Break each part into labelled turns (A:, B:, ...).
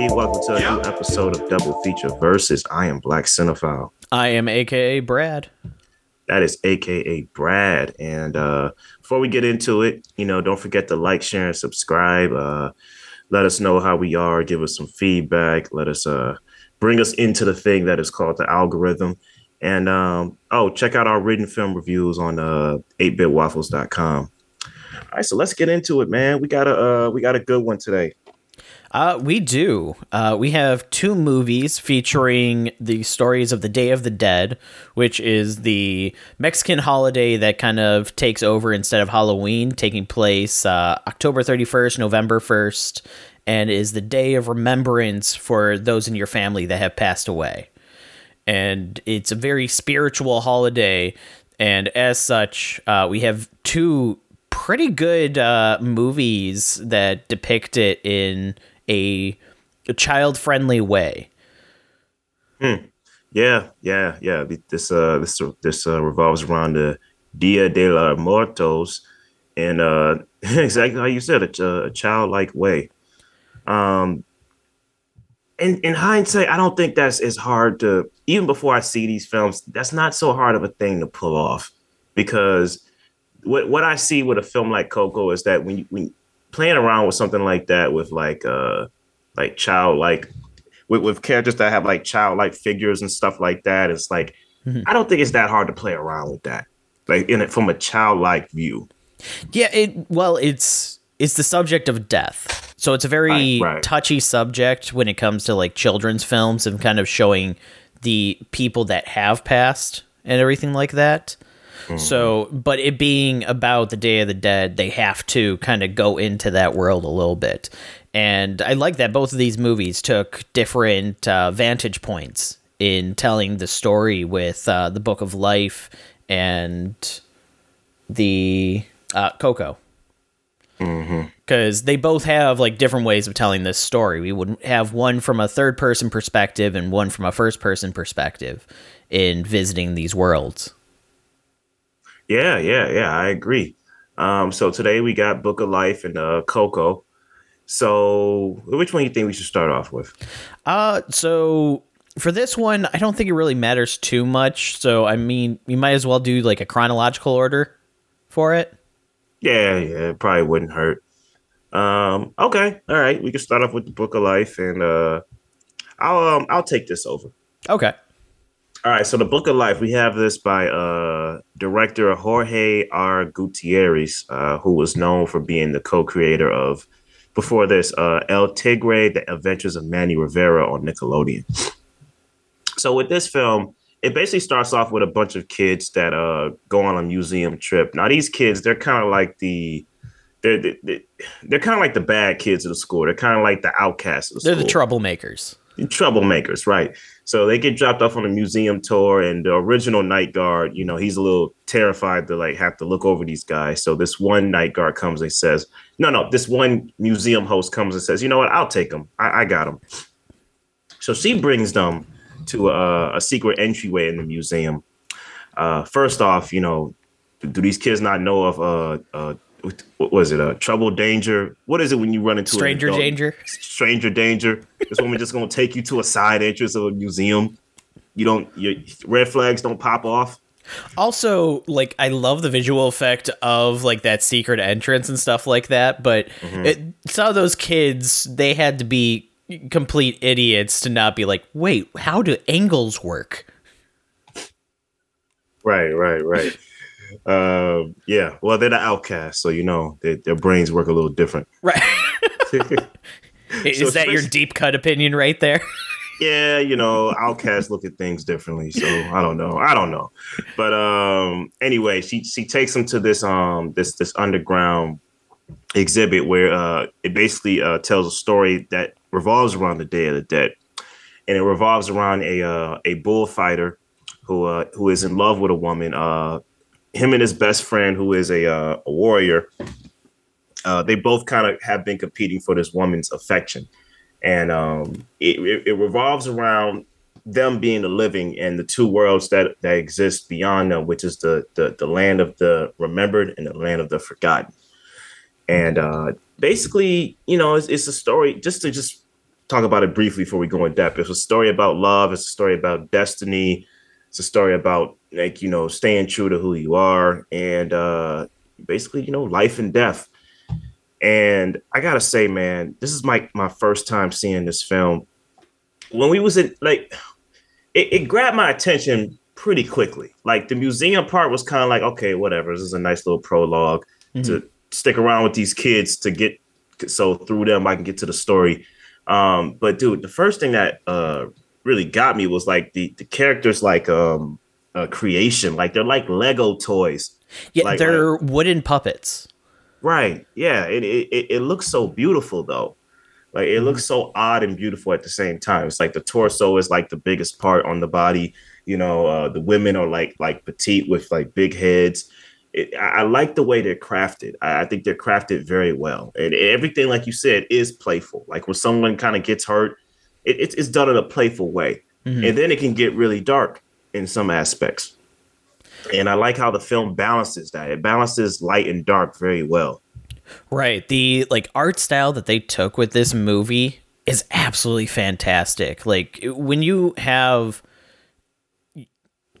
A: everybody. Welcome to a new episode of Double Feature Versus. I am Black Cinephile.
B: I am AKA Brad.
A: That is AKA Brad. And uh, before we get into it, you know, don't forget to like, share, and subscribe. Uh, let us know how we are. Give us some feedback. Let us uh, bring us into the thing that is called the algorithm. And um, oh, check out our written film reviews on uh, 8bitwaffles.com. All right, so let's get into it, man. We got a uh, we got a good one today.
B: Uh, we do. Uh, we have two movies featuring the stories of the Day of the Dead, which is the Mexican holiday that kind of takes over instead of Halloween, taking place uh, October 31st, November 1st, and is the day of remembrance for those in your family that have passed away. And it's a very spiritual holiday. And as such, uh, we have two pretty good uh, movies that depict it in a, a child friendly way.
A: Hmm. Yeah, yeah, yeah. This uh, this this uh, revolves around the Dia de los Muertos, and uh, exactly how you said, a, a childlike way. Um, in in hindsight, I don't think that's as hard to. Even before I see these films, that's not so hard of a thing to pull off, because what what I see with a film like Coco is that when you, when playing around with something like that with like uh like childlike with, with characters that have like childlike figures and stuff like that it's like mm-hmm. i don't think it's that hard to play around with that like in it from a childlike view
B: yeah it well it's it's the subject of death so it's a very right, right. touchy subject when it comes to like children's films and kind of showing the people that have passed and everything like that Mm-hmm. So, but it being about the Day of the Dead, they have to kind of go into that world a little bit. And I like that both of these movies took different uh, vantage points in telling the story with uh, the Book of Life and the uh, Coco. Because mm-hmm. they both have like different ways of telling this story. We would have one from a third person perspective and one from a first person perspective in visiting these worlds.
A: Yeah, yeah, yeah. I agree. Um, so today we got Book of Life and uh, Coco. So which one do you think we should start off with?
B: Uh, so for this one, I don't think it really matters too much. So I mean, you might as well do like a chronological order for it.
A: Yeah, yeah, it probably wouldn't hurt. Um, okay, all right, we can start off with the Book of Life, and uh, I'll um, I'll take this over.
B: Okay.
A: All right, so the Book of Life, we have this by uh, director Jorge R. Gutierrez, uh, who was known for being the co-creator of, before this, uh, El Tigre: The Adventures of Manny Rivera on Nickelodeon. So with this film, it basically starts off with a bunch of kids that uh, go on a museum trip. Now these kids, they're kind of like the they're, they're, they're kind of like the bad kids of the school. They're kind of like the outcasts of the
B: they're
A: school.
B: They're the troublemakers
A: troublemakers, right? So they get dropped off on a museum tour, and the original night guard, you know, he's a little terrified to like have to look over these guys. So this one night guard comes and says, "No, no." This one museum host comes and says, "You know what? I'll take them. I, I got them." So she brings them to a, a secret entryway in the museum. Uh, first off, you know, do, these kids not know of uh, uh, what was it? Uh, trouble, danger. What is it when you run into a
B: stranger danger?
A: Stranger danger. This woman just gonna take you to a side entrance of a museum. You don't. Your red flags don't pop off.
B: Also, like I love the visual effect of like that secret entrance and stuff like that. But mm-hmm. it, some of those kids, they had to be complete idiots to not be like, wait, how do angles work?
A: Right, right, right. Uh, yeah. Well, they're the outcasts, so you know they, their brains work a little different.
B: Right. Is so that your deep cut opinion right there?
A: yeah, you know, outcasts look at things differently. So I don't know. I don't know. But um anyway, she she takes them to this um this this underground exhibit where uh it basically uh tells a story that revolves around the Day of the Dead. And it revolves around a uh a bullfighter who uh who is in love with a woman uh him and his best friend, who is a, uh, a warrior, uh, they both kind of have been competing for this woman's affection, and um, it, it, it, revolves around them being the living and the two worlds that that exist beyond them, which is the the, the land of the remembered and the land of the forgotten. And uh, basically, you know, it's, it's a story just to just talk about it briefly before we go in depth. It's a story about love. It's a story about destiny. It's a story about like you know staying true to who you are and uh, basically you know life and death. And I gotta say, man, this is my my first time seeing this film. When we was in like, it, it grabbed my attention pretty quickly. Like the museum part was kind of like, okay, whatever. This is a nice little prolog mm-hmm. to stick around with these kids to get so through them I can get to the story. Um, but dude, the first thing that uh really got me was like the the characters like um a creation, like they're like Lego toys.
B: Yeah,
A: like,
B: they're like, wooden puppets.
A: Right. Yeah. It, it it looks so beautiful though. Like it looks so odd and beautiful at the same time. It's like the torso is like the biggest part on the body. You know, uh, the women are like like petite with like big heads. It, I, I like the way they're crafted. I, I, think they're crafted very well, and everything, like you said, is playful. Like when someone kind of gets hurt, it, it's, it's done in a playful way, mm-hmm. and then it can get really dark in some aspects. And I like how the film balances that. It balances light and dark very well.
B: Right. The like art style that they took with this movie is absolutely fantastic. Like when you have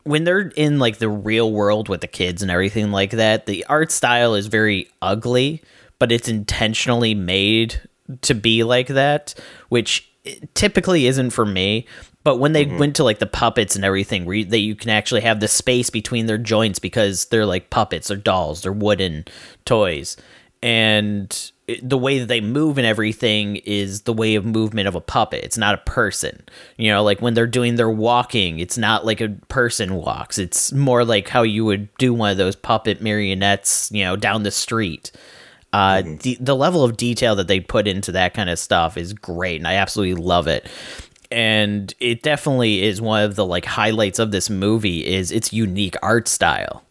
B: when they're in like the real world with the kids and everything like that, the art style is very ugly, but it's intentionally made to be like that, which typically isn't for me. But when they mm-hmm. went to like the puppets and everything, where you, that you can actually have the space between their joints because they're like puppets, they're dolls, they're wooden toys, and the way that they move and everything is the way of movement of a puppet. It's not a person. You know, like when they're doing their walking, it's not like a person walks. It's more like how you would do one of those puppet marionettes, you know, down the street. Uh, mm-hmm. the the level of detail that they put into that kind of stuff is great, and I absolutely love it. And it definitely is one of the like highlights of this movie is its unique art style,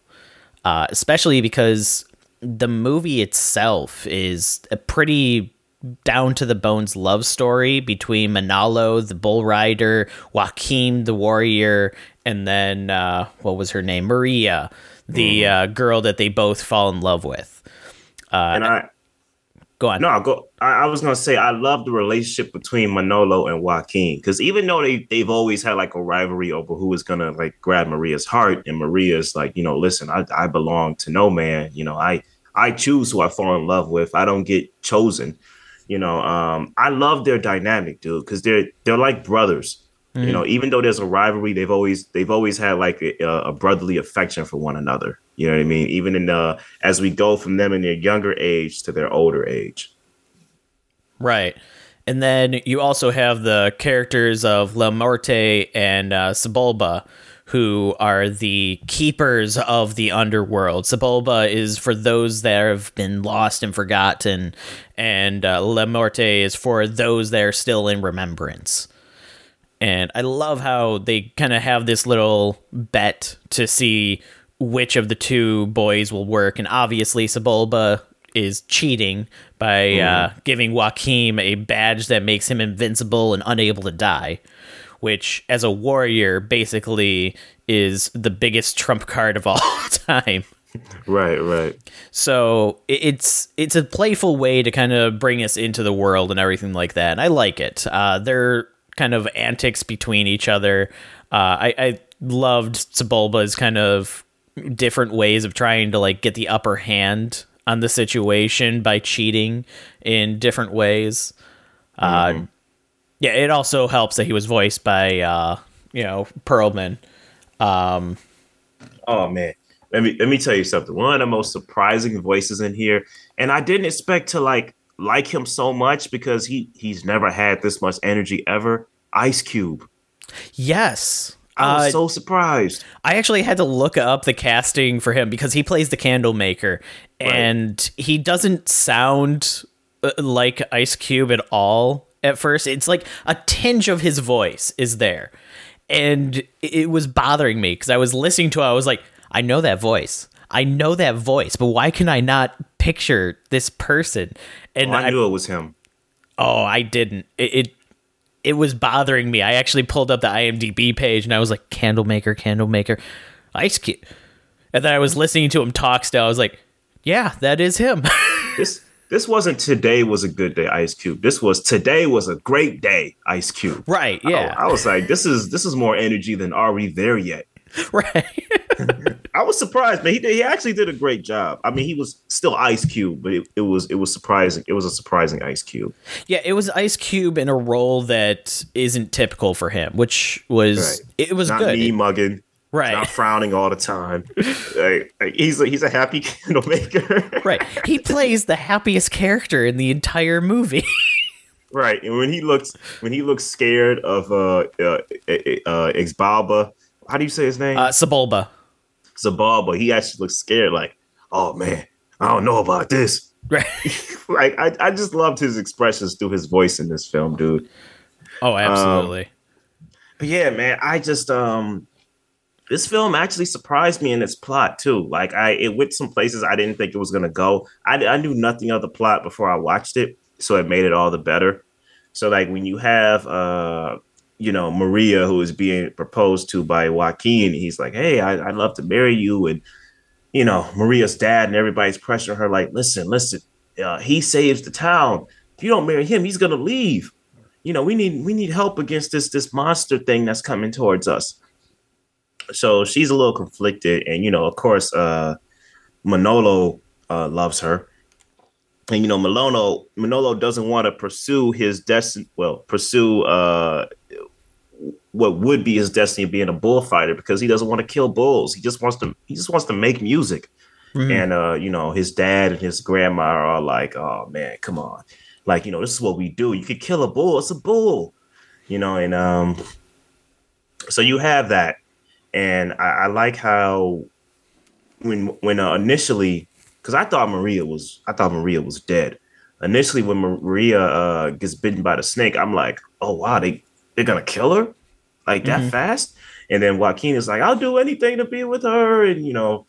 B: uh, especially because the movie itself is a pretty down to the bones love story between Manolo, the bull rider, Joaquin, the warrior, and then uh, what was her name? Maria, the mm. uh, girl that they both fall in love with.
A: Uh, and I
B: Go on.
A: No, go. I, I, was gonna say I love the relationship between Manolo and Joaquin because even though they they've always had like a rivalry over who was gonna like grab Maria's heart, and Maria's like, you know, listen, I I belong to no man. You know, I I choose who I fall in love with. I don't get chosen. You know, um, I love their dynamic, dude, because they're they're like brothers. Mm-hmm. You know, even though there's a rivalry, they've always they've always had like a, a, brotherly affection for one another. You know what I mean? Even in the as we go from them in their younger age to their older age.
B: Right. And then you also have the characters of La Morte and uh, Xibalba, who are the keepers of the underworld. Xibalba is for those that have been lost and forgotten, and uh, La Morte is for those that are still in remembrance. And I love how they kind of have this little bet to see which of the two boys will work. And obviously, Xibalba is cheating by mm. uh, giving Joaquin a badge that makes him invincible and unable to die, which, as a warrior, basically is the biggest trump card of all time.
A: Right, right.
B: So it's it's a playful way to kind of bring us into the world and everything like that, and I like it. Uh, they're kind of antics between each other. Uh, I, I loved Xibalba's kind of different ways of trying to like get the upper hand on the situation by cheating in different ways. Uh, mm-hmm. Uh, yeah, it also helps that he was voiced by uh, you know Perlman. Um,
A: oh man, let me let me tell you something. One of the most surprising voices in here, and I didn't expect to like like him so much because he he's never had this much energy ever. Ice Cube.
B: Yes.
A: I was uh, so surprised.
B: I actually had to look up the casting for him because he plays the candle maker, right. and he doesn't sound uh, like Ice Cube at all at first. It's like a tinge of his voice is there, and it was bothering me because I was listening to it. I was like, I know that voice. I know that voice, but why can I not picture this person?
A: And oh, I, I knew it was him.
B: Oh, I didn't. It, it it was bothering me. I actually pulled up the IMDb page and I was like, Candlemaker, Candlemaker, Ice Cube. And then I was listening to him talk still. I was like, yeah, that is him.
A: this this wasn't today was a good day, Ice Cube. This was today was a great day, Ice Cube.
B: Right. Yeah.
A: I, I was like, this is this is more energy than are we there yet?
B: Right.
A: I was surprised, man. He, he actually did a great job. I mean, he was still Ice Cube, but it, it was it was surprising. It was a surprising Ice Cube.
B: Yeah, it was Ice Cube in a role that isn't typical for him, which was right. it was
A: Not
B: good.
A: Me mugging,
B: right?
A: Not frowning all the time. like, like, he's a, he's a happy candle maker.
B: right. He plays the happiest character in the entire movie.
A: right, and when he looks when he looks scared of uh uh, uh Exbalba, how do you say his name?
B: Uh, Xibalba.
A: Xibalba. He actually looks scared, like, oh man, I don't know about this.
B: Right.
A: like I, I just loved his expressions through his voice in this film, dude.
B: Oh, absolutely. Um,
A: but yeah, man, I just um this film actually surprised me in its plot too. Like I it went some places I didn't think it was gonna go. I, I knew nothing of the plot before I watched it, so it made it all the better. So like when you have uh you know Maria who is being proposed to by Joaquin, he's like, "Hey, I, would love to marry you," and you know Maria's dad and everybody's pressuring her like, "Listen, listen, uh, he saves the town. If you don't marry him, he's gonna leave. You know we need we need help against this this monster thing that's coming towards us." so she's a little conflicted, and you know, of course, uh, Manolo uh, loves her, and you know, Manolo Manolo doesn't want to pursue his destiny. Well, pursue uh, what would be his destiny of being a bullfighter because he doesn't want to kill bulls. He just wants to. He just wants to make music. Mm-hmm. And uh, you know, his dad and his grandma are all like, "Oh man, come on! Like, you know, this is what we do. You could kill a bull. It's a bull." You know, and um, so you have that and I, I like how when when uh, initially because I thought Maria was I thought Maria was dead. Initially, when Maria uh, gets bitten by the snake, I'm like, oh wow, they they're gonna kill her like that mm-hmm. fast. And then Joaquin is like, I'll do anything to be with her, and you know,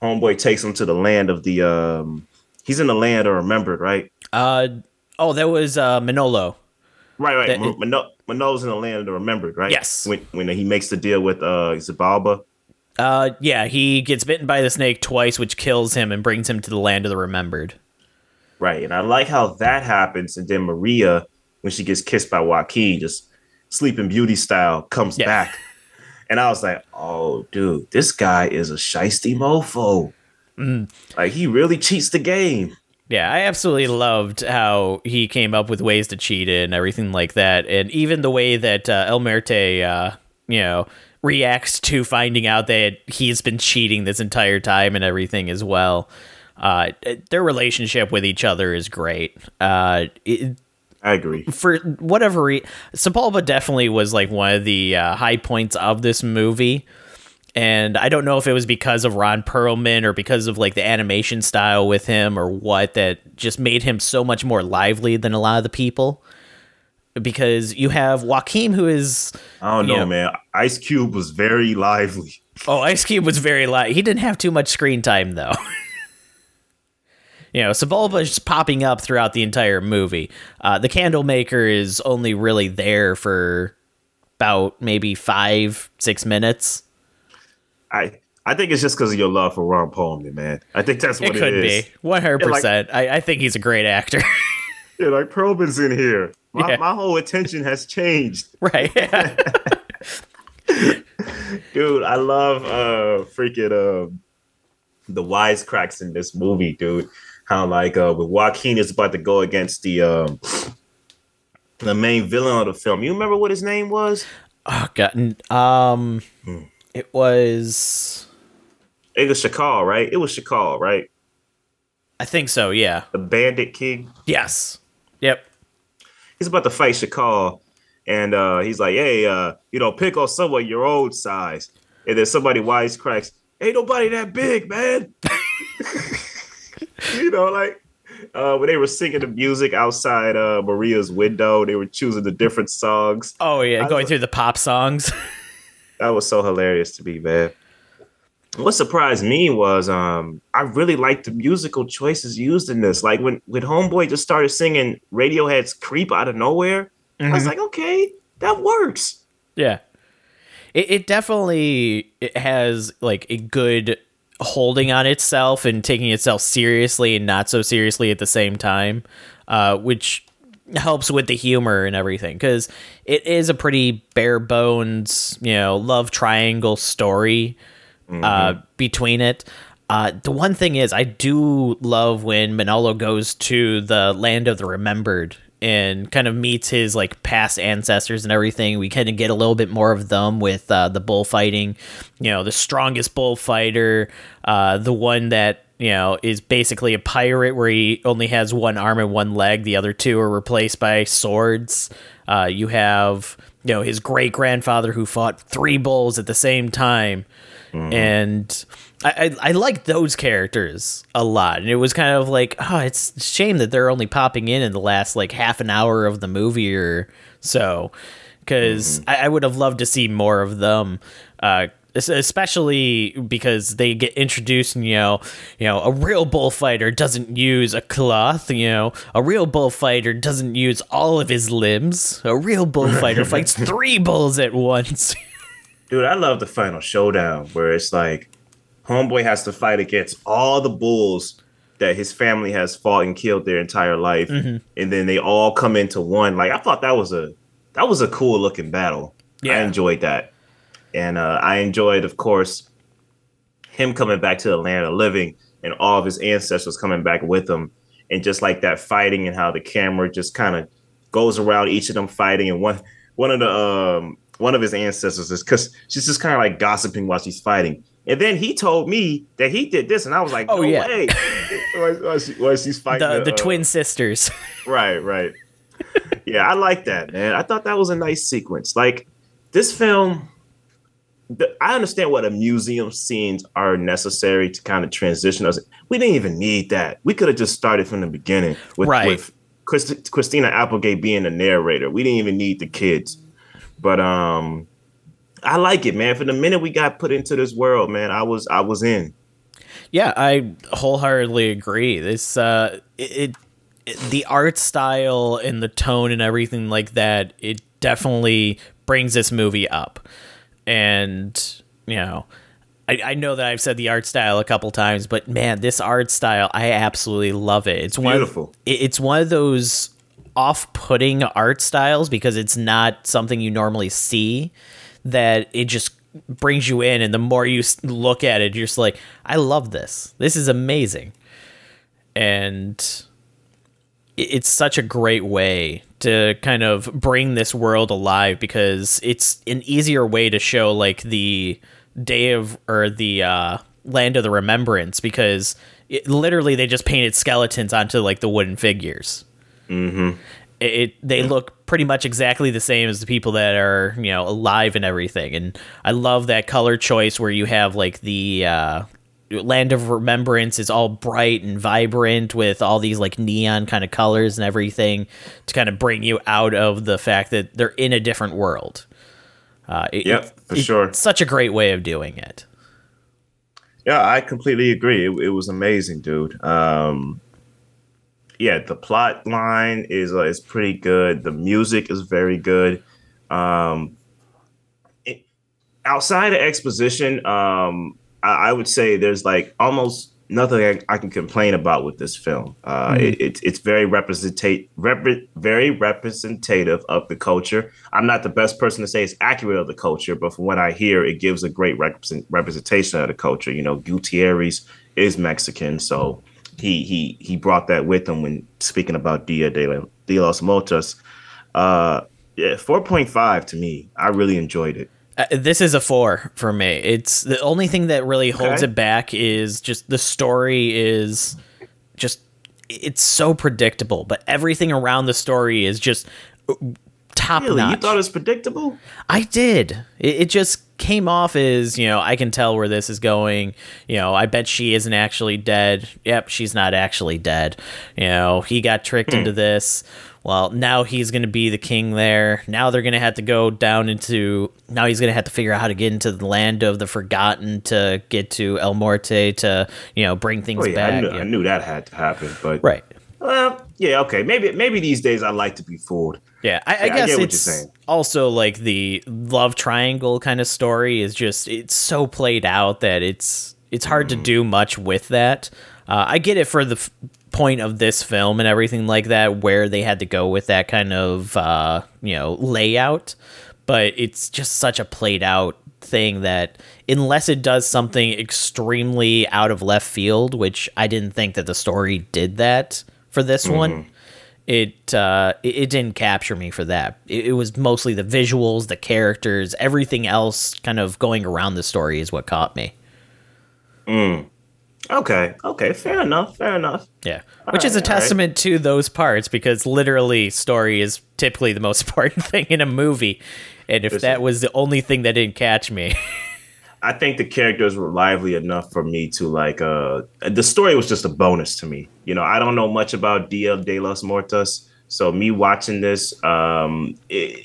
A: homeboy takes him to the land of the um, he's in the land of remembered, right?
B: Uh oh, that was uh Manolo.
A: Right, right. That, Manolo, Manolo's in the land of the remembered, right?
B: Yes.
A: When when he makes the deal with uh Xibalba.
B: Uh yeah, he gets bitten by the snake twice, which kills him and brings him to the land of the remembered.
A: Right. And I like how that happens, and then Maria, when she gets kissed by Joaquin, just sleeping beauty style, comes yeah. back. And I was like, oh dude, this guy is a shisty mofo. Mm. Like he really cheats the game.
B: Yeah, I absolutely loved how he came up with ways to cheat and everything like that, and even the way that uh, El Muerte, uh, you know, reacts to finding out that he's been cheating this entire time and everything as well. Uh, their relationship with each other is great. Uh, it,
A: I agree.
B: For whatever reason, Xibalba definitely was like one of the uh, high points of this movie and I don't know if it was because of Ron Perlman or because of like the animation style with him or what that just made him so much more lively than a lot of the people. Because you have Joaquin, who is
A: I don't know, know man. Ice Cube was very lively.
B: Oh, Ice Cube was very live. He didn't have too much screen time though. you know, Xibalba is just popping up throughout the entire movie. Uh, the Candlemaker is only really there for about maybe five, six minutes
A: I I think it's just because of your love for Ron Perlman, man. I think that's what it, could be.
B: One hundred percent. I I think he's a great actor.
A: yeah, like Perlman's in here. My, yeah. my whole attention has changed.
B: Right.
A: dude, I love uh freaking uh the wisecracks in this movie, dude. How like uh with Joaquin is about to go against the um the main villain of the film. You remember what his name was?
B: Oh god. Um hmm. It was.
A: It was Chakal, right? It was Chakal, right?
B: I think so. Yeah.
A: The Bandit King.
B: Yes. Yep.
A: He's about to fight Chakal, and uh, he's like, "Hey, uh, you know, pick on someone your old size." And then somebody wisecracks, "Ain't nobody that big, man." you know, like uh, when they were singing the music outside uh, Maria's window, they were choosing the different songs.
B: Oh yeah, going through the pop songs.
A: that was so hilarious to me, man. What surprised me was um I really liked the musical choices used in this. Like when when Homeboy just started singing Radiohead's "Creep" out of nowhere, mm-hmm. I was mm-hmm. like, okay, that works.
B: Yeah, it, it definitely it has like a good holding on itself and taking itself seriously and not so seriously at the same time, uh, which helps with the humor and everything because it is a pretty bare bones, you know, love triangle story mm-hmm. uh, between it. Uh, the one thing is, I do love when Manolo goes to the land of the remembered and kind of meets his like past ancestors and everything. We kind of get a little bit more of them with uh, the bullfighting. You know, the strongest bullfighter, uh, the one that you know is basically a pirate where he only has one arm and one leg. The other two are replaced by swords. Uh, you have you know his great grandfather who fought three bulls at the same time, mm. and I, I, I like those characters a lot, and it was kind of like, oh, it's a shame that they're only popping in in the last like half an hour of the movie or so, because mm-hmm. I, I, would have loved to see more of them. Uh, especially because they get introduced and you know you know a real bullfighter doesn't use a cloth you know a real bullfighter doesn't use all of his limbs a real bullfighter fights three bulls at once
A: dude i love the final showdown where it's like Homeboy has to fight against all the bulls that his family has fought and killed their entire life, mm-hmm. and then they all come into one. Like I thought that was a that was a cool looking battle. Yeah. I enjoyed that, and uh, I enjoyed, of course, him coming back to the land of living and all of his ancestors coming back with him, and just like that fighting and how the camera just kind of goes around each of them fighting, and one one of the um one of his ancestors is because she's just kind of like gossiping while she's fighting and then he told me that he did this, and I was like, "Oh no yeah, way!"
B: was, he's fighting the, the, the uh, twin sisters.
A: right, right. yeah, I like that, man. I thought that was a nice sequence. Like this film, the, I understand what a museum scenes are necessary to kind of transition us. We didn't even need that. We could have just started from the beginning with, right. with Christ, Christina Applegate being the narrator. We didn't even need the kids. But um, I like it, man. For the minute we got put into this world, man, I was I was in.
B: Yeah, I wholeheartedly agree. This uh it, it the art style and the tone and everything like that, it definitely brings this movie up. And, you know, I, I know that I've said the art style a couple times, but man, this art style, I absolutely love it. It's beautiful. One of, it's one of those off-putting art styles because it's not something you normally see that it just brings you in and the more you look at it you're just like i love this. This is amazing. And it's such a great way to kind of bring this world alive because it's an easier way to show like the day of or the uh, land of the remembrance because it, literally they just painted skeletons onto like the wooden figures. Mm-hmm it, they look pretty much exactly the same as the people that are you know alive and everything. And i love that color choice where you have like the uh, land of remembrance is all bright and vibrant with all these like neon kind of colors and everything to kind of bring you out of the fact that they're in a different world.
A: Uh, it, yep for it, sure.
B: such a great way of doing it.
A: Yeah i completely agree. It, it was amazing dude. Um yeah, the plot line is uh, is pretty good. The music is very good. Um, it, outside of exposition, um, I, I, would say there's like almost nothing I, I can complain about with this film. Uh, mm-hmm. it, it, it's very representate rep- very representative of the culture. I'm not the best person to say it's accurate of the culture, but from what I hear, it gives a great represent- representation of the culture. You know, Gutierrez is Mexican, so he he he brought that with him when speaking about Dia de, la, de los Muertos. Uh, yeah, four point five to me. I really enjoyed it.
B: Uh, this is a four for me. It's the only thing that really holds okay. it back is just the story is just it's so predictable, but everything around the story is just uh, top really? notch.
A: You thought it was predictable?
B: I did. It, it, just came off as you know I can tell where this is going. You know, I bet she isn't actually dead. Yep, she's not actually dead. You know, he got tricked hmm. into this. Well, now he's going to be the king there. Now they're going to have to go down into. Now he's going to have to figure out how to get into the land of the forgotten to get to El Morte to you know bring things oh, yeah, back.
A: I knew,
B: yeah. I
A: knew that had to happen, but
B: right.
A: Well, yeah, okay. Maybe maybe these days I like to be fooled.
B: Yeah, I, I yeah, guess I it's also like the love triangle kind of story is just it's so played out that it's it's hard mm. to do much with that. Uh, I get it for the f- point of this film and everything like that, where they had to go with that kind of uh, you know layout, but it's just such a played out thing that unless it does something extremely out of left field, which I didn't think that the story did that for this mm-hmm. one. It, uh, it, didn't capture me for that. It, it, was mostly the visuals, the characters, everything else kind of going around the story is what caught me.
A: Mm. Okay. Okay. Fair enough. Fair enough.
B: Yeah. All Which right, is a testament right. to those parts because literally story is typically the most important thing in a movie. And if Listen, that was the only thing that didn't catch me.
A: I think the characters were lively enough for me to like uh the story was just a bonus to me. You know, I don't know much about Dia de los Muertos. So me watching this, um it,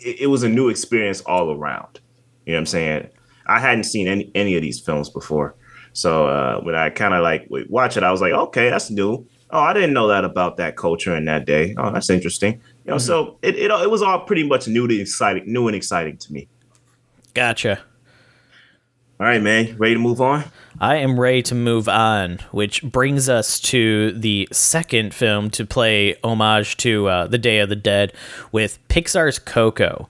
A: it, it was a new experience all around. You know what I'm saying? I hadn't seen any any of these films before. So uh, when I kind of like watch it, I was like, okay, that's new. Oh, I didn't know that about that culture in that day. Oh, that's interesting. You know, mm-hmm. so it, it it was all pretty much new to exciting, new and exciting to me.
B: Gotcha.
A: All right, man. Ready to move on?
B: I am ready to move on, which brings us to the second film to play homage to uh, the Day of the Dead with Pixar's Coco.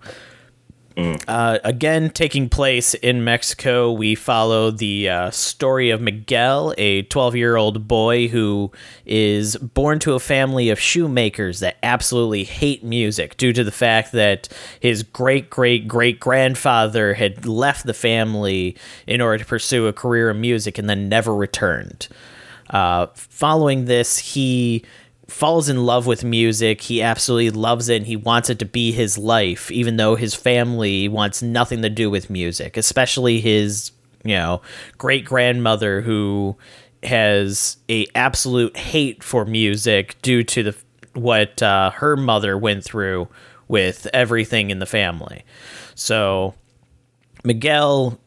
B: Uh, again, taking place in Mexico, we follow the uh, story of Miguel, a 12 year old boy who is born to a family of shoemakers that absolutely hate music due to the fact that his great great great grandfather had left the family in order to pursue a career in music and then never returned. Uh, following this, he falls in love with music. He absolutely loves it and he wants it to be his life, even though his family wants nothing to do with music, especially his, you know, great grandmother who has a absolute hate for music due to the what uh, her mother went through with everything in the family. So Miguel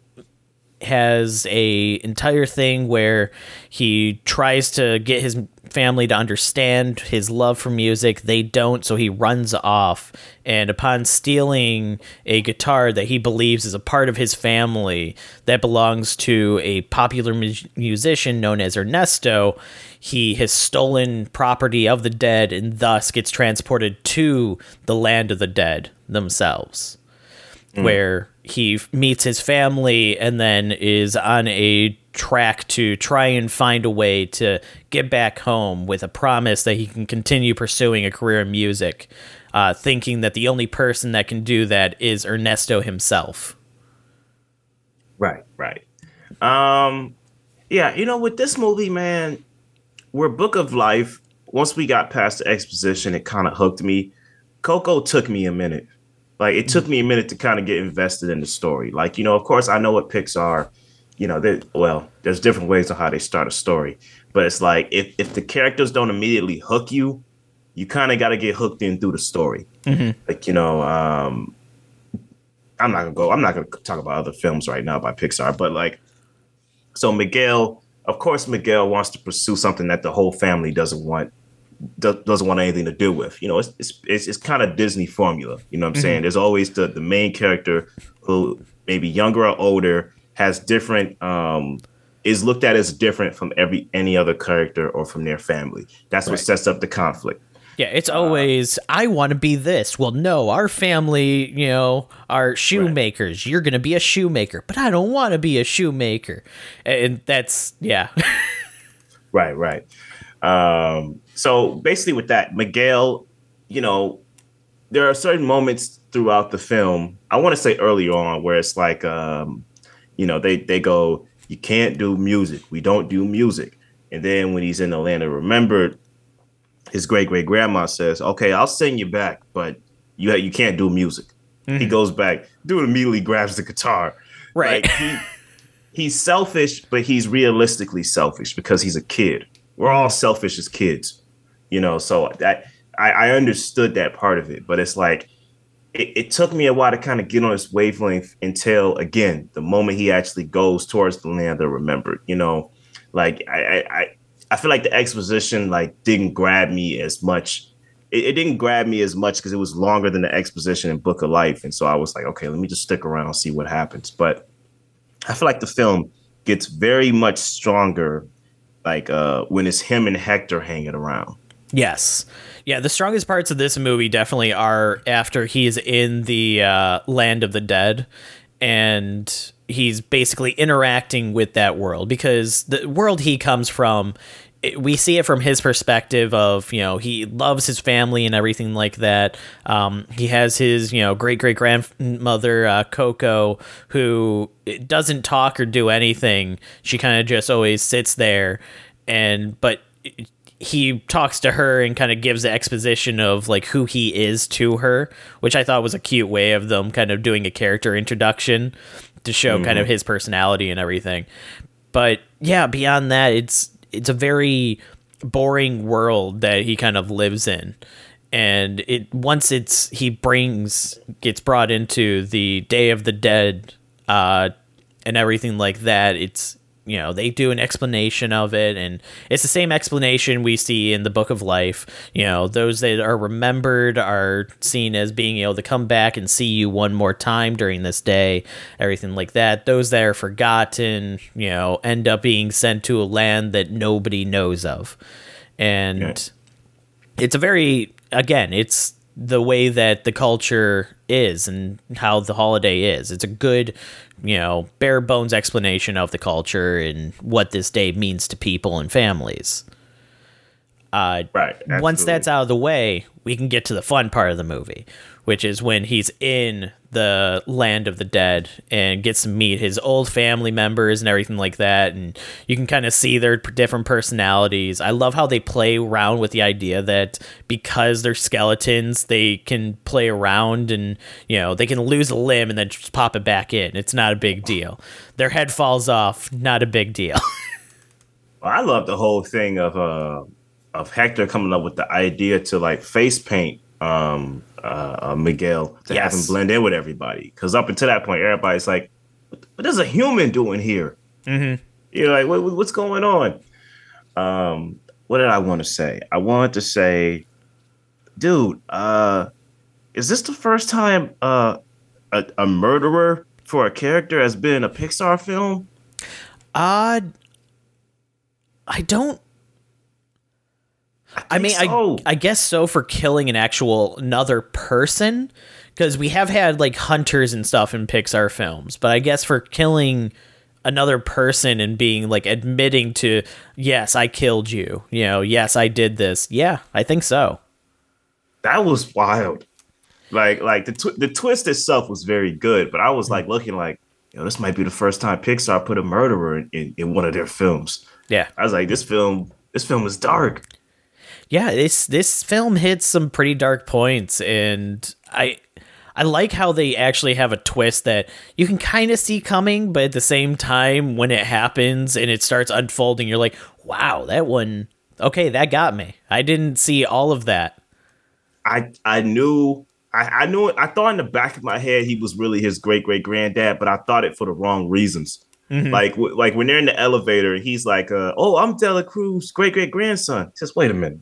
B: has a entire thing where he tries to get his family to understand his love for music. They don't, so he runs off. And upon stealing a guitar that he believes is a part of his family that belongs to a popular mu- musician known as Ernesto, he has stolen property of the dead and thus gets transported to the land of the dead themselves. Mm. Where he meets his family and then is on a track to try and find a way to get back home with a promise that he can continue pursuing a career in music, uh, thinking that the only person that can do that is Ernesto himself.
A: Right, right. Um, yeah, you know, with this movie, man, we're Book of Life. Once we got past the exposition, it kind of hooked me. Coco took me a minute. Like it took me a minute to kind of get invested in the story. Like, you know, of course I know what Pixar you know, they well, there's different ways of how they start a story, but it's like if if the characters don't immediately hook you, you kind of got to get hooked in through the story. Mm-hmm. Like you know, um, I'm not gonna go. I'm not gonna talk about other films right now by Pixar, but like, so Miguel, of course, Miguel wants to pursue something that the whole family doesn't want doesn't want anything to do with. You know, it's it's it's, it's kind of Disney formula. You know what I'm mm-hmm. saying? There's always the the main character who maybe younger or older has different um is looked at as different from every any other character or from their family. That's what sets up the conflict.
B: Yeah, it's always uh, I want to be this. Well, no, our family, you know, are shoemakers. Right. You're going to be a shoemaker, but I don't want to be a shoemaker. And that's yeah.
A: right, right. Um so basically with that, Miguel, you know, there are certain moments throughout the film. I want to say early on where it's like um you know, they they go, you can't do music. We don't do music. And then when he's in Atlanta, remembered, his great great grandma says, "Okay, I'll send you back, but you you can't do music." Mm-hmm. He goes back. Dude immediately grabs the guitar.
B: Right.
A: Like he, he's selfish, but he's realistically selfish because he's a kid. We're all selfish as kids, you know. So that I, I understood that part of it, but it's like it, it, took me a while to kind of get on his wavelength until again the moment he actually goes towards the land of remembered. You know, like I I I feel like the exposition like didn't grab me as much. It, it didn't grab me as much because it was longer than the exposition in Book of Life, and so I was like, okay, let me just stick around and see what happens. But I feel like the film gets very much stronger like uh when it's him and Hector hanging around.
B: Yes. Yeah, the strongest parts of this movie definitely are after he's in the uh, land of the dead and he's basically interacting with that world because the world he comes from we see it from his perspective of you know he loves his family and everything like that. Um, he has his you know great great grandmother uh, coco who doesn't talk or do anything. She kind of just always sits there and but he talks to her and kind of gives the exposition of like who he is to her which i thought was a cute way of them kind of doing a character introduction to show mm-hmm. kind of mm-hmm. his personality and everything but yeah beyond that it's it's a very boring world that he kind of lives in and it once it's he brings gets brought into the day of the dead uh and everything like that it's you know they do an explanation of it and it's the same explanation we see in the book of life. You know those that are remembered are seen as being able to come back and see you one more time during this day everything like that. Those that are forgotten you know end up being sent to a land that nobody knows of. And it's a very again it's the way that the culture is and how the holiday is. It's a good, you know, bare bones explanation of the culture and what this day means to people and families. Uh, right. Absolutely. Once that's out of the way, we can get to the fun part of the movie, which is when he's in the land of the dead and gets to meet his old family members and everything like that. And you can kind of see their different personalities. I love how they play around with the idea that because they're skeletons, they can play around and, you know, they can lose a limb and then just pop it back in. It's not a big deal. Their head falls off, not a big deal.
A: well, I love the whole thing of, uh, of Hector coming up with the idea to like face paint um, uh, uh, Miguel to yes. have him blend in with everybody. Because up until that point, everybody's like, "What is a human doing here?" Mm-hmm. You're like, what, "What's going on?" Um, what did I want to say? I wanted to say, dude, uh, is this the first time uh, a, a murderer for a character has been in a Pixar film?
B: Uh, I don't I, I mean, so. I I guess so for killing an actual another person because we have had like hunters and stuff in Pixar films, but I guess for killing another person and being like admitting to yes, I killed you. You know, yes, I did this. Yeah, I think so.
A: That was wild. Like like the tw- the twist itself was very good, but I was like mm-hmm. looking like, you know, this might be the first time Pixar put a murderer in, in, in one of their films.
B: Yeah.
A: I was like, this film this film is dark
B: yeah, this this film hits some pretty dark points, and I I like how they actually have a twist that you can kind of see coming, but at the same time, when it happens and it starts unfolding, you're like, wow, that one, okay, that got me. I didn't see all of that.
A: I I knew I, I knew it. I thought in the back of my head he was really his great great granddad, but I thought it for the wrong reasons. Mm-hmm. Like like when they're in the elevator, he's like, uh, "Oh, I'm De La Cruz, great great grandson." Just wait a minute.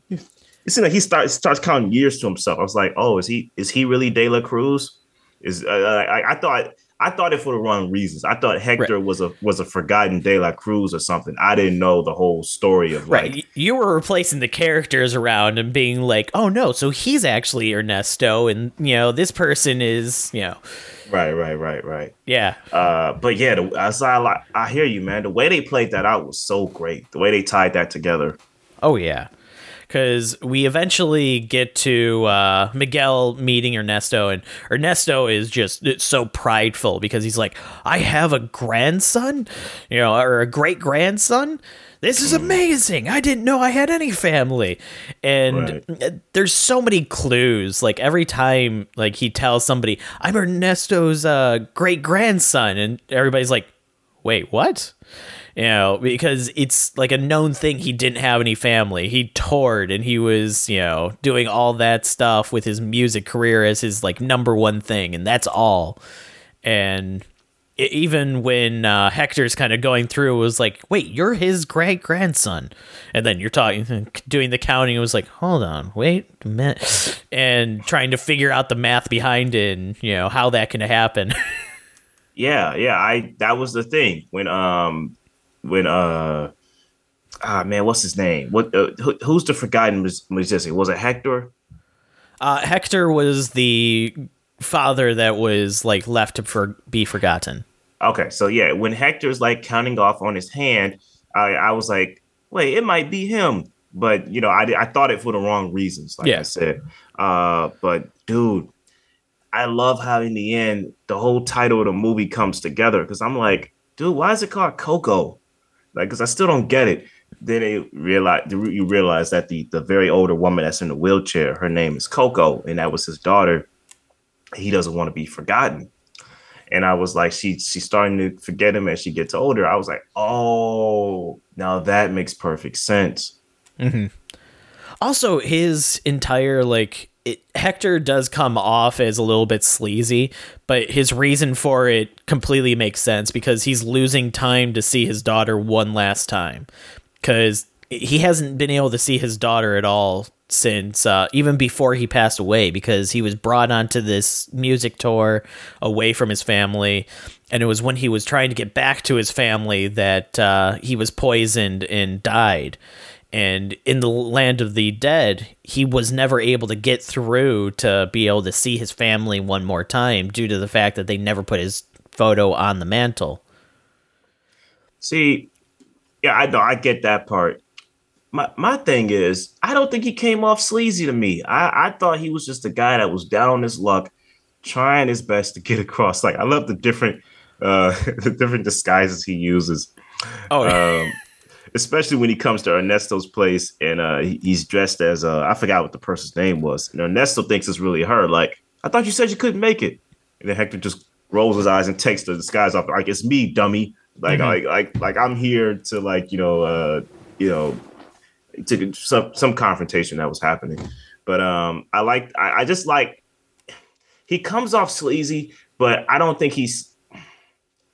A: See, like he starts starts counting years to himself. I was like, "Oh, is he is he really De La Cruz?" Is uh, I, I thought I thought it for the wrong reasons. I thought Hector right. was a was a forgotten De La Cruz or something. I didn't know the whole story of like right.
B: You were replacing the characters around and being like, oh no, so he's actually Ernesto, and you know this person is you know.
A: Right, right, right, right.
B: Yeah.
A: Uh, but yeah, the, as I like, I hear you, man. The way they played that out was so great. The way they tied that together.
B: Oh yeah because we eventually get to uh, Miguel meeting Ernesto, and Ernesto is just so prideful because he's like, "I have a grandson, you know, or a great grandson." This is amazing. I didn't know I had any family. And right. there's so many clues. Like every time like he tells somebody, "I'm Ernesto's uh, great grandson." And everybody's like, "Wait, what?" you know, because it's like a known thing he didn't have any family. He toured and he was, you know, doing all that stuff with his music career as his like number one thing, and that's all. And even when uh, Hector's kind of going through, was like, wait, you're his great grandson, and then you're talking, doing the counting. It was like, hold on, wait a minute, and trying to figure out the math behind it, and you know how that can happen.
A: yeah, yeah, I that was the thing when um when uh ah man, what's his name? What uh, who, who's the forgotten musician? Was it Hector?
B: Uh, Hector was the father that was like left to for, be forgotten.
A: Okay, so yeah, when Hector's like counting off on his hand, I, I was like, wait, it might be him, but you know, I I thought it for the wrong reasons, like yeah. I said. Uh, but dude, I love how in the end the whole title of the movie comes together because I'm like, dude, why is it called Coco? Like, because I still don't get it. Then they realize you realize that the the very older woman that's in the wheelchair, her name is Coco, and that was his daughter. He doesn't want to be forgotten. And I was like, she she's starting to forget him as she gets older. I was like, oh, now that makes perfect sense.
B: Mm-hmm. Also, his entire like it, Hector does come off as a little bit sleazy, but his reason for it completely makes sense because he's losing time to see his daughter one last time. Because he hasn't been able to see his daughter at all since uh, even before he passed away because he was brought onto this music tour away from his family. And it was when he was trying to get back to his family that uh, he was poisoned and died. And in the land of the dead he was never able to get through to be able to see his family one more time due to the fact that they never put his photo on the mantle.
A: See yeah i know i get that part my my thing is i don't think he came off sleazy to me i i thought he was just a guy that was down on his luck trying his best to get across like i love the different uh the different disguises he uses oh um especially when he comes to Ernesto's place and uh, he's dressed as uh, I forgot what the person's name was, and Ernesto thinks it's really her. Like, I thought you said you couldn't make it, and then Hector just rolls his eyes and takes the disguise off. Like, it's me, dummy. Like, mm-hmm. like, like, like I'm here to like, you know, uh, you know, to some some confrontation that was happening. But um, I like, I, I just like he comes off sleazy, but I don't think he's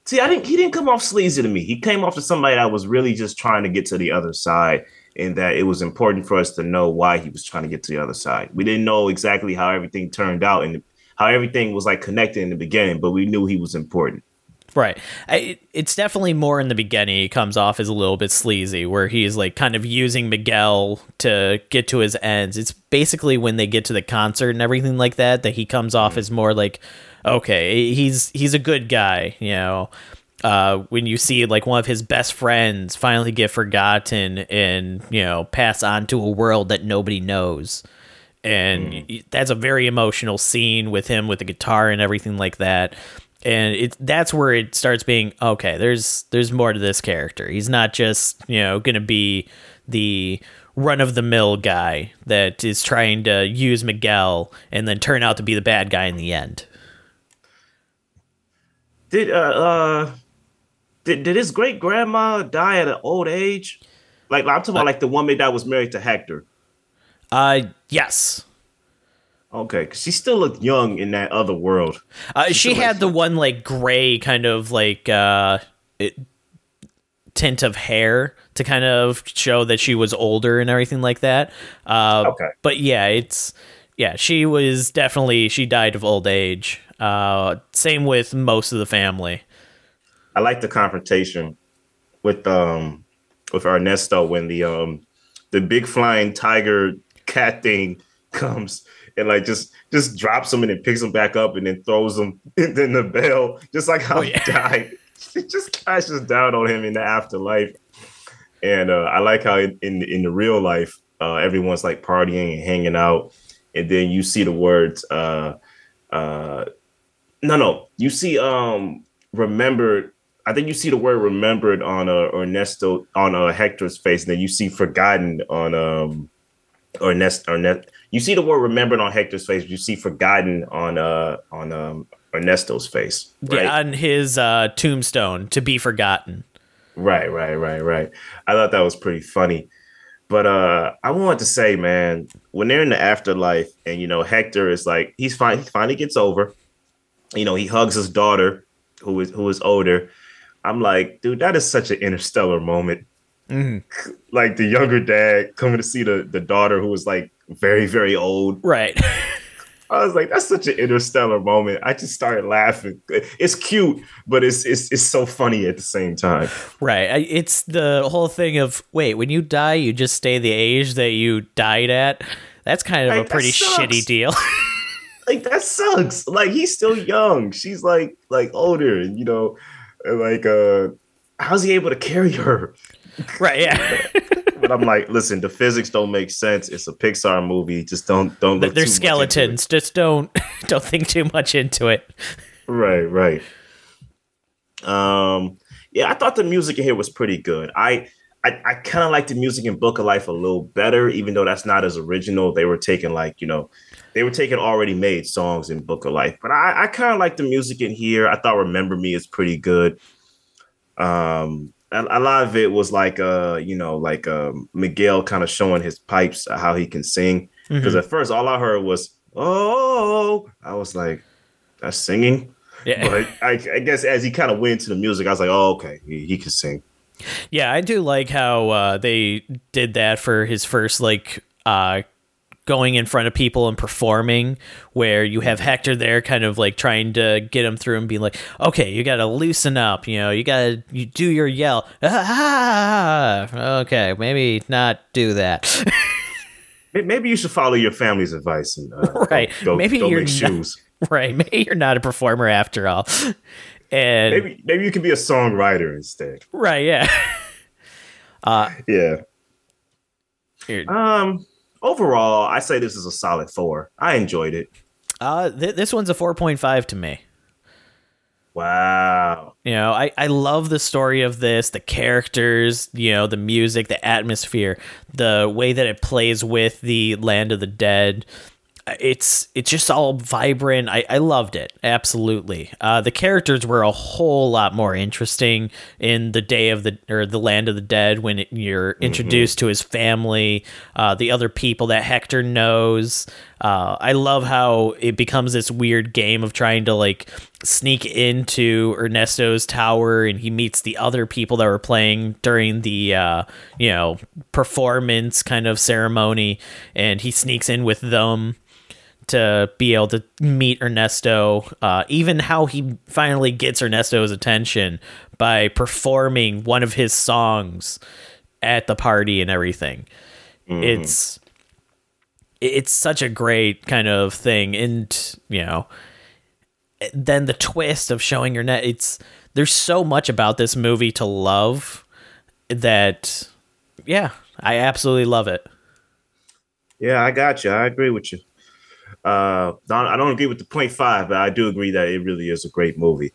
A: See, I didn't. He didn't come off sleazy to me. He came off to somebody that was really just trying to get to the other side, and that it was important for us to know why he was trying to get to the other side. We didn't know exactly how everything turned out and how everything was like connected in the beginning, but we knew he was important.
B: Right. I, it's definitely more in the beginning. He comes off as a little bit sleazy, where he's like kind of using Miguel to get to his ends. It's basically when they get to the concert and everything like that that he comes off mm-hmm. as more like okay, he's he's a good guy, you know. Uh, when you see like one of his best friends finally get forgotten and you know pass on to a world that nobody knows and mm. that's a very emotional scene with him with the guitar and everything like that and it that's where it starts being okay there's there's more to this character he's not just you know gonna be the run of the mill guy that is trying to use miguel and then turn out to be the bad guy in the end
A: did uh, uh did, did his great grandma die at an old age? Like I'm talking about like the woman that was married to Hector.
B: Uh yes.
A: Okay, because she still looked young in that other world.
B: Uh, she, she had the one like gray kind of like uh it, tint of hair to kind of show that she was older and everything like that. Uh, okay. But yeah, it's yeah, she was definitely she died of old age. Uh, same with most of the family.
A: I like the confrontation with um with Ernesto when the um the big flying tiger cat thing comes and like just just drops him and then picks him back up and then throws him and then the bell just like how oh, yeah. he died it just crashes down on him in the afterlife and uh, I like how in, in, in the real life uh, everyone's like partying and hanging out and then you see the words uh uh no, no. You see, um, remembered. I think you see the word remembered on uh, Ernesto on uh, Hector's face, and then you see forgotten on um Ernesto. Ernest, you see the word remembered on Hector's face. You see forgotten on uh on um Ernesto's face.
B: Right? Yeah, on his uh, tombstone to be forgotten.
A: Right, right, right, right. I thought that was pretty funny. But uh I wanted to say, man, when they're in the afterlife and you know Hector is like he's fine, he finally gets over you know, he hugs his daughter who is who is older. I'm like, dude, that is such an interstellar moment. Mm-hmm. Like the younger dad coming to see the the daughter who was like very very old,
B: right?
A: I was like, that's such an interstellar moment. I just started laughing. It's cute, but it's it's it's so funny at the same time.
B: Right. It's the whole thing of wait, when you die, you just stay the age that you died at. That's kind of like, a pretty shitty deal.
A: like that sucks. Like he's still young. She's like like older, you know, like uh how's he able to carry her?
B: Right, yeah.
A: but I'm like, listen, the physics don't make sense. It's a Pixar movie. Just don't don't look.
B: They're skeletons. Just don't don't think too much into it.
A: Right, right. Um, yeah, I thought the music in here was pretty good. I I, I kind of like the music in Book of Life a little better, even though that's not as original. They were taking like you know, they were taking already made songs in Book of Life, but I, I kind of like the music in here. I thought Remember Me is pretty good. Um, a, a lot of it was like uh, you know, like um, Miguel kind of showing his pipes how he can sing. Because mm-hmm. at first, all I heard was "oh," I was like, "That's singing." Yeah. But I, I guess as he kind of went into the music, I was like, "Oh, okay, he, he can sing."
B: Yeah, I do like how uh, they did that for his first like uh, going in front of people and performing, where you have Hector there, kind of like trying to get him through and be like, "Okay, you got to loosen up. You know, you got to you do your yell. Ah, okay, maybe not do that."
A: maybe you should follow your family's advice and uh,
B: right. Go, maybe go you're not, shoes. Right. Maybe you're not a performer after all. And
A: maybe maybe you can be a songwriter instead.
B: Right, yeah. uh
A: yeah. Here. Um overall, I say this is a solid 4. I enjoyed it.
B: Uh th- this one's a 4.5 to me.
A: Wow.
B: You know, I, I love the story of this, the characters, you know, the music, the atmosphere, the way that it plays with the Land of the Dead it's it's just all vibrant. I, I loved it absolutely. Uh, the characters were a whole lot more interesting in the day of the or the land of the dead when it, you're mm-hmm. introduced mm-hmm. to his family, uh, the other people that Hector knows. Uh, I love how it becomes this weird game of trying to like sneak into Ernesto's tower, and he meets the other people that were playing during the uh, you know performance kind of ceremony, and he sneaks in with them to be able to meet Ernesto. Uh, even how he finally gets Ernesto's attention by performing one of his songs at the party and everything. Mm-hmm. It's it's such a great kind of thing, and you know, then the twist of showing your net. It's there's so much about this movie to love that, yeah, I absolutely love it.
A: Yeah, I got you. I agree with you. Uh, I don't agree with the point five, but I do agree that it really is a great movie.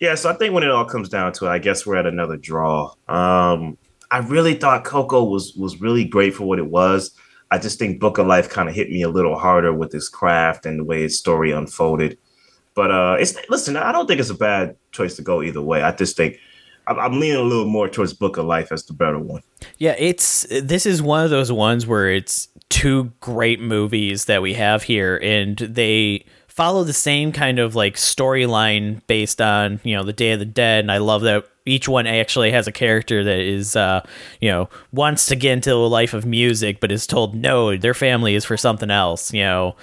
A: Yeah, so I think when it all comes down to it, I guess we're at another draw. Um, I really thought Coco was was really great for what it was. I just think Book of Life kind of hit me a little harder with its craft and the way its story unfolded. But uh, it's listen, I don't think it's a bad choice to go either way. I just think I'm leaning a little more towards Book of Life as the better one.
B: Yeah, it's this is one of those ones where it's two great movies that we have here, and they follow the same kind of like storyline based on you know the Day of the Dead, and I love that each one actually has a character that is uh you know wants to get into a life of music, but is told no, their family is for something else, you know.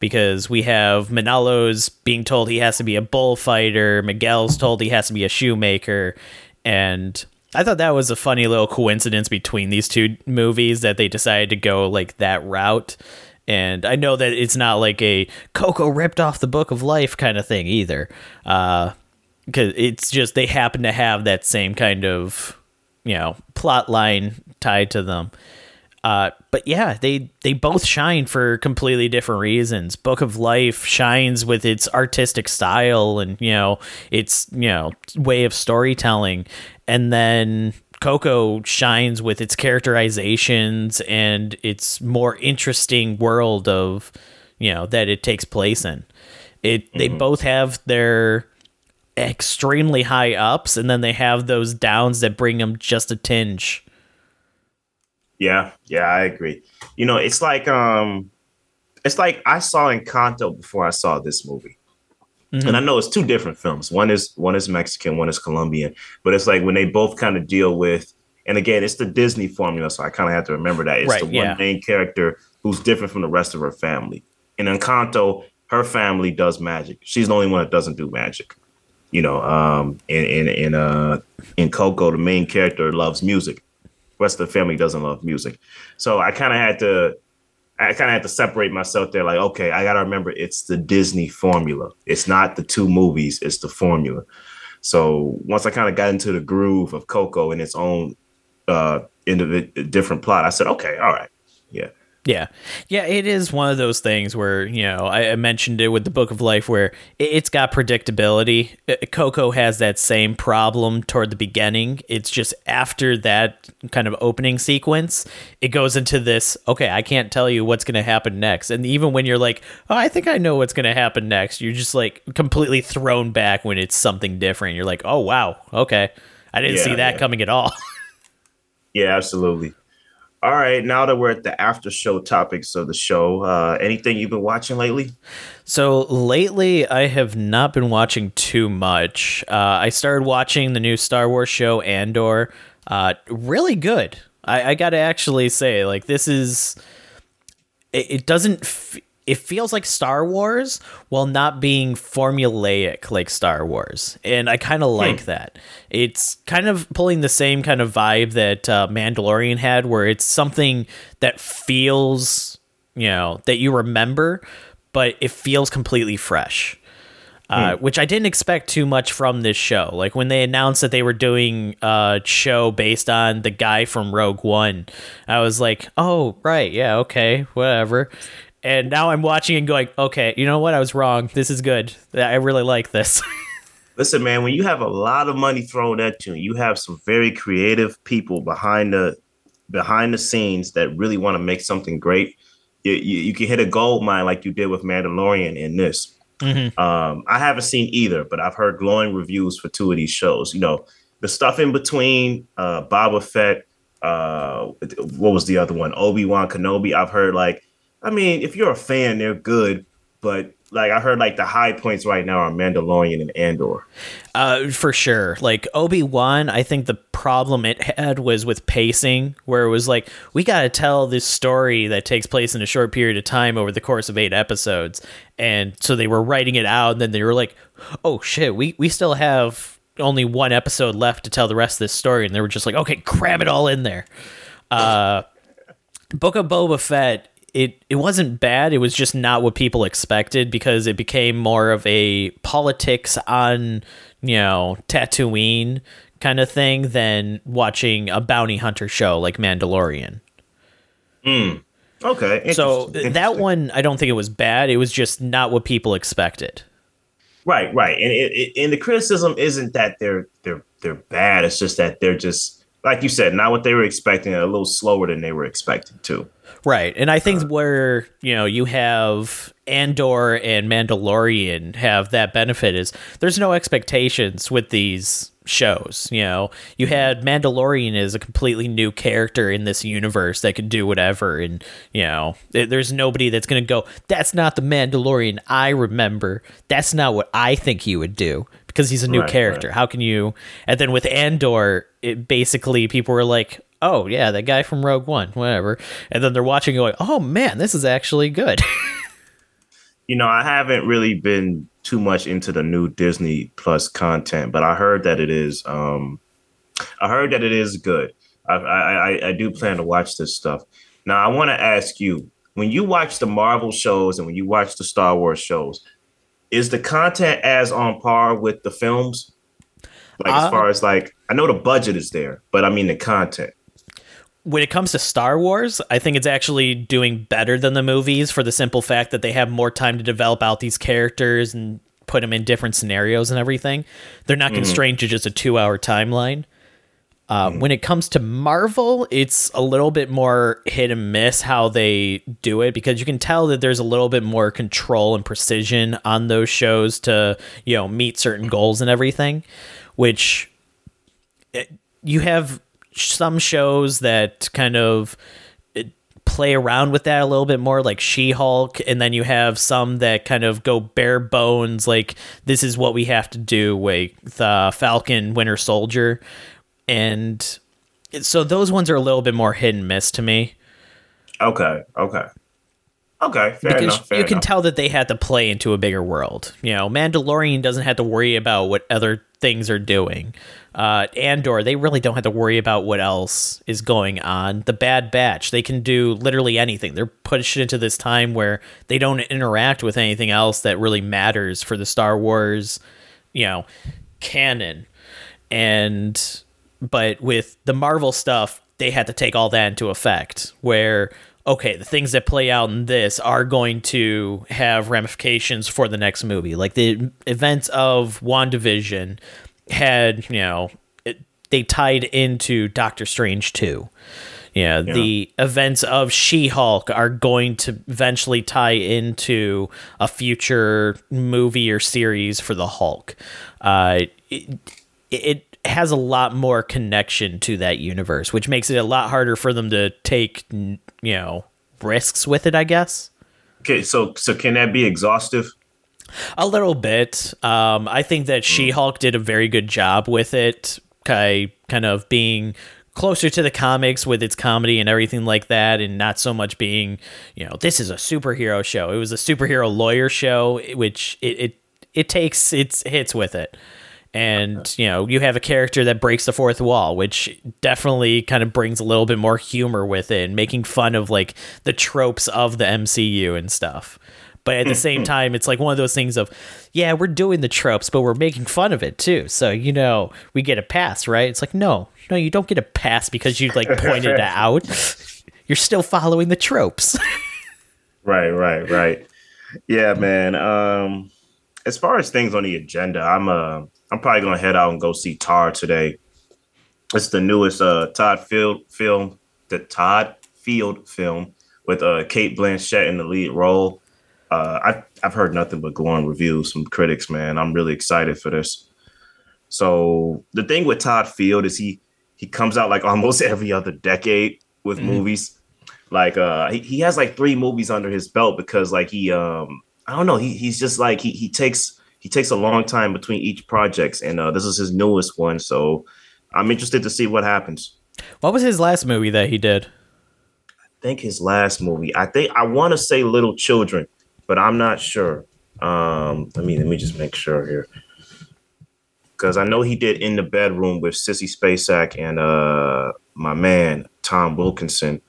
B: Because we have Manolo's being told he has to be a bullfighter, Miguel's told he has to be a shoemaker, and I thought that was a funny little coincidence between these two movies that they decided to go like that route. And I know that it's not like a Coco ripped off the Book of Life kind of thing either. Uh, because it's just they happen to have that same kind of, you know, plot line tied to them. Uh, but yeah, they they both shine for completely different reasons. Book of Life shines with its artistic style and you know its you know way of storytelling, and then Coco shines with its characterizations and its more interesting world of you know that it takes place in. It mm-hmm. they both have their extremely high ups and then they have those downs that bring them just a tinge
A: yeah, yeah, I agree. You know, it's like um it's like I saw Encanto before I saw this movie. Mm-hmm. And I know it's two different films. One is one is Mexican, one is Colombian. But it's like when they both kind of deal with and again, it's the Disney formula, so I kind of have to remember that. It's right, the one yeah. main character who's different from the rest of her family. In Encanto, her family does magic. She's the only one that doesn't do magic. You know, um, in in in uh in Coco, the main character loves music. The rest of the family doesn't love music. So I kind of had to I kind of had to separate myself there. Like, okay, I got to remember it's the Disney formula. It's not the two movies. It's the formula. So once I kind of got into the groove of Coco and its own uh, individual different plot, I said, okay, all right, yeah.
B: Yeah. Yeah, it is one of those things where, you know, I, I mentioned it with the Book of Life where it, has got predictability. Uh, Coco has that same problem toward the beginning. It's just after that kind of opening sequence, it goes into this, okay, I can't tell you what's going to happen next. And even when you're like, oh, I think I know what's going to happen next, you're just like completely thrown back when it's something different. You're like, oh, wow, okay. I didn't yeah, see that yeah. coming at all.
A: yeah, absolutely. All right, now that we're at the after show topics of the show, uh, anything you've been watching lately?
B: So lately, I have not been watching too much. Uh, I started watching the new Star Wars show Andor. Uh, really good. I, I got to actually say, like, this is. It, it doesn't. F- it feels like Star Wars while not being formulaic like Star Wars. And I kind of hmm. like that. It's kind of pulling the same kind of vibe that uh, Mandalorian had, where it's something that feels, you know, that you remember, but it feels completely fresh. Uh, hmm. which I didn't expect too much from this show. Like when they announced that they were doing a show based on the guy from Rogue One, I was like, oh, right, yeah, okay, whatever and now I'm watching and going, okay, you know what? I was wrong. This is good. I really like this.
A: Listen, man, when you have a lot of money thrown at you, you have some very creative people behind the behind the scenes that really want to make something great. You, you, you, can hit a gold mine like you did with Mandalorian in this. Mm-hmm. Um, I haven't seen either, but I've heard glowing reviews for two of these shows. You know, the stuff in between, uh, Boba Fett, uh, what was the other one? Obi Wan Kenobi. I've heard like I mean, if you're a fan, they're good, but like I heard like the high points right now are Mandalorian and Andor.
B: Uh, for sure. Like Obi Wan, I think the problem it had was with pacing, where it was like we got to tell this story that takes place in a short period of time over the course of eight episodes, and so they were writing it out, and then they were like, "Oh shit, we we still have." Only one episode left to tell the rest of this story, and they were just like, "Okay, cram it all in there." Uh, Book of Boba Fett it it wasn't bad. It was just not what people expected because it became more of a politics on you know Tatooine kind of thing than watching a bounty hunter show like Mandalorian.
A: Hmm. Okay.
B: So that one, I don't think it was bad. It was just not what people expected.
A: Right, right, and it, it, and the criticism isn't that they're they're they're bad. It's just that they're just like you said, not what they were expecting. A little slower than they were expecting too.
B: Right. And I think uh, where, you know, you have Andor and Mandalorian have that benefit is there's no expectations with these shows, you know. You had Mandalorian as a completely new character in this universe that can do whatever and, you know, there's nobody that's going to go, that's not the Mandalorian I remember. That's not what I think he would do because he's a new right, character. Right. How can you And then with Andor, it basically people were like, oh yeah, that guy from Rogue One, whatever. And then they're watching, going, oh man, this is actually good.
A: you know, I haven't really been too much into the new Disney Plus content, but I heard that it is. Um, I heard that it is good. I, I, I do plan to watch this stuff. Now, I want to ask you: when you watch the Marvel shows and when you watch the Star Wars shows, is the content as on par with the films? Like uh, as far as like, I know the budget is there, but I mean the content
B: when it comes to Star Wars, I think it's actually doing better than the movies for the simple fact that they have more time to develop out these characters and put them in different scenarios and everything. They're not mm-hmm. constrained to just a two hour timeline. Uh, mm-hmm. When it comes to Marvel, it's a little bit more hit and miss how they do it because you can tell that there's a little bit more control and precision on those shows to you know meet certain goals and everything, which it, eh, you have some shows that kind of play around with that a little bit more like she-hulk and then you have some that kind of go bare bones like this is what we have to do with uh, falcon winter soldier. And so those ones are a little bit more hit and miss to me.
A: Okay okay Okay, fair
B: because
A: enough,
B: you can tell that they had to play into a bigger world. You know, Mandalorian doesn't have to worry about what other things are doing. Uh, Andor, they really don't have to worry about what else is going on. The Bad Batch, they can do literally anything. They're pushed into this time where they don't interact with anything else that really matters for the Star Wars, you know, canon. And but with the Marvel stuff, they had to take all that into effect. Where okay, the things that play out in this are going to have ramifications for the next movie. Like the events of WandaVision had, you know, it, they tied into Doctor Strange 2. Yeah, yeah, the events of She-Hulk are going to eventually tie into a future movie or series for the Hulk. Uh, it, it has a lot more connection to that universe, which makes it a lot harder for them to take, you know, risks with it, I guess.
A: Okay, so so can that be exhaustive?
B: A little bit. Um, I think that She Hulk did a very good job with it, kind of being closer to the comics with its comedy and everything like that, and not so much being, you know, this is a superhero show. It was a superhero lawyer show, which it it, it takes its hits with it and you know you have a character that breaks the fourth wall which definitely kind of brings a little bit more humor with it and making fun of like the tropes of the mcu and stuff. But at the same time it's like one of those things of yeah we're doing the tropes but we're making fun of it too. So you know we get a pass right? It's like no no you don't get a pass because you like pointed it out. You're still following the tropes.
A: Right right right. Yeah man um as far as things on the agenda i'm uh I'm probably gonna head out and go see Tár today. It's the newest uh, Todd Field film, the Todd Field film with uh, Cate Blanchett in the lead role. Uh, I've I've heard nothing but glowing reviews from critics. Man, I'm really excited for this. So the thing with Todd Field is he he comes out like almost every other decade with mm-hmm. movies. Like uh, he, he has like three movies under his belt because like he um I don't know he he's just like he he takes he takes a long time between each projects, and uh, this is his newest one. So I'm interested to see what happens.
B: What was his last movie that he did?
A: I think his last movie. I think I want to say Little Children, but I'm not sure. Um, let me let me just make sure here, because I know he did In the Bedroom with Sissy Spacek and uh, my man Tom Wilkinson.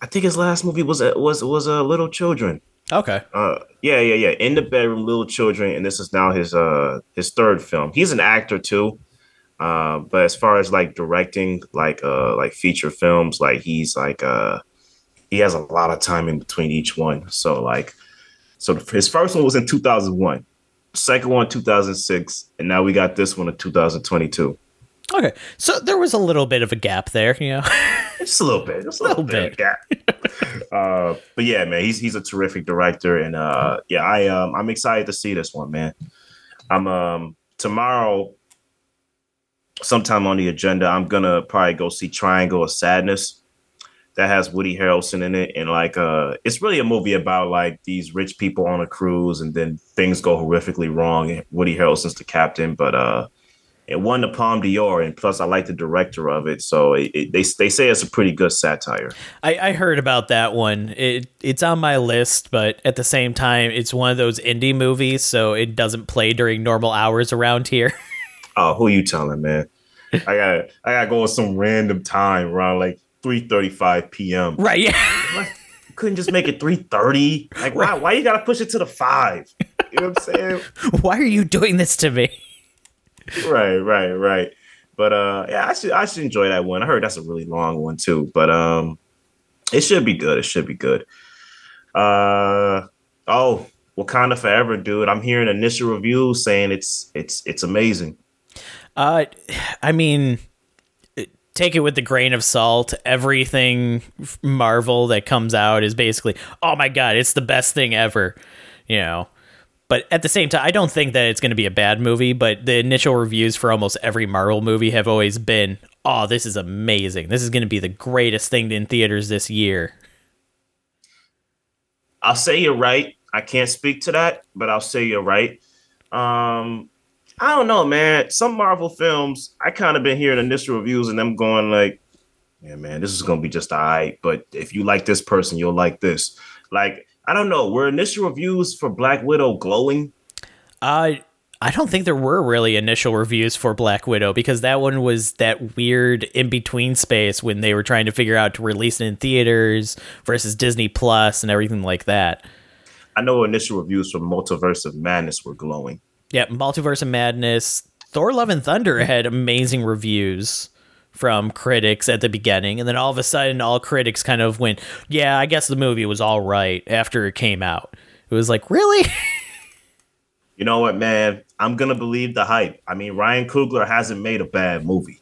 A: I think his last movie was was was a uh, Little Children.
B: Okay.
A: Uh, yeah, yeah, yeah. In the bedroom, little children, and this is now his uh his third film. He's an actor too. Uh, but as far as like directing, like uh like feature films, like he's like uh he has a lot of time in between each one. So like, so his first one was in 2001, second one 2006, and now we got this one in 2022.
B: Okay, so there was a little bit of a gap there, you know.
A: just a little bit, just a little, little bit. bit. uh, but yeah, man, he's he's a terrific director, and uh, yeah, I um, I'm excited to see this one, man. I'm um tomorrow, sometime on the agenda, I'm gonna probably go see Triangle of Sadness. That has Woody Harrelson in it, and like uh, it's really a movie about like these rich people on a cruise, and then things go horrifically wrong. Woody Harrelson's the captain, but uh it won the Palme d'Or, and plus I like the director of it, so it, it, they they say it's a pretty good satire.
B: I, I heard about that one. It it's on my list, but at the same time, it's one of those indie movies, so it doesn't play during normal hours around here.
A: oh, who you telling, man? I got I got to go at some random time around like three thirty five p.m.
B: Right? Yeah.
A: couldn't just make it three thirty. Like why? Why you gotta push it to the five? You know what I'm saying?
B: Why are you doing this to me?
A: Right, right, right. But uh, yeah, I should I should enjoy that one. I heard that's a really long one too, but um, it should be good. It should be good. Uh oh, Wakanda Forever, dude. I'm hearing initial reviews saying it's it's it's amazing.
B: Uh, I mean, take it with the grain of salt. Everything Marvel that comes out is basically, oh my god, it's the best thing ever. You know, but at the same time, I don't think that it's going to be a bad movie. But the initial reviews for almost every Marvel movie have always been, "Oh, this is amazing! This is going to be the greatest thing in theaters this year."
A: I'll say you're right. I can't speak to that, but I'll say you're right. Um, I don't know, man. Some Marvel films, I kind of been hearing initial reviews and them going like, "Yeah, man, this is gonna be just alright." But if you like this person, you'll like this. Like I don't know. Were initial reviews for Black Widow glowing?
B: Uh I don't think there were really initial reviews for Black Widow because that one was that weird in between space when they were trying to figure out to release it in theaters versus Disney Plus and everything like that.
A: I know initial reviews for Multiverse of Madness were glowing.
B: Yeah, Multiverse of Madness, Thor Love and Thunder had amazing reviews from critics at the beginning and then all of a sudden all critics kind of went, "Yeah, I guess the movie was all right after it came out." It was like, "Really?"
A: you know what, man? I'm gonna believe the hype. I mean, Ryan Coogler hasn't made a bad movie.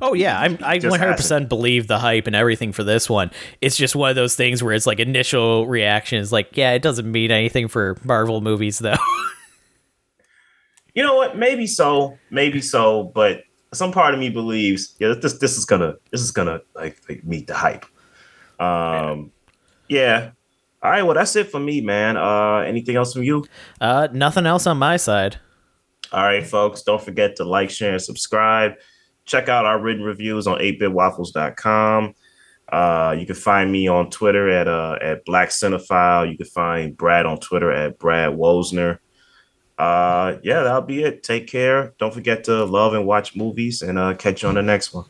B: Oh yeah, I'm, I 100% believe the hype and everything for this one. It's just one of those things where it's like initial reaction is like, yeah, it doesn't mean anything for Marvel movies though.
A: you know what? Maybe so, maybe so, but some part of me believes, yeah, this this is gonna this is gonna like, like meet the hype. Um, yeah. All right, well that's it for me, man. Uh, anything else from you?
B: Uh, nothing else on my side.
A: All right, folks, don't forget to like, share, and subscribe. Check out our written reviews on 8bitwaffles.com. Uh, you can find me on Twitter at uh, at Black Cinephile. You can find Brad on Twitter at Brad Wosner. Uh, yeah, that'll be it. Take care. Don't forget to love and watch movies, and uh, catch you on the next one.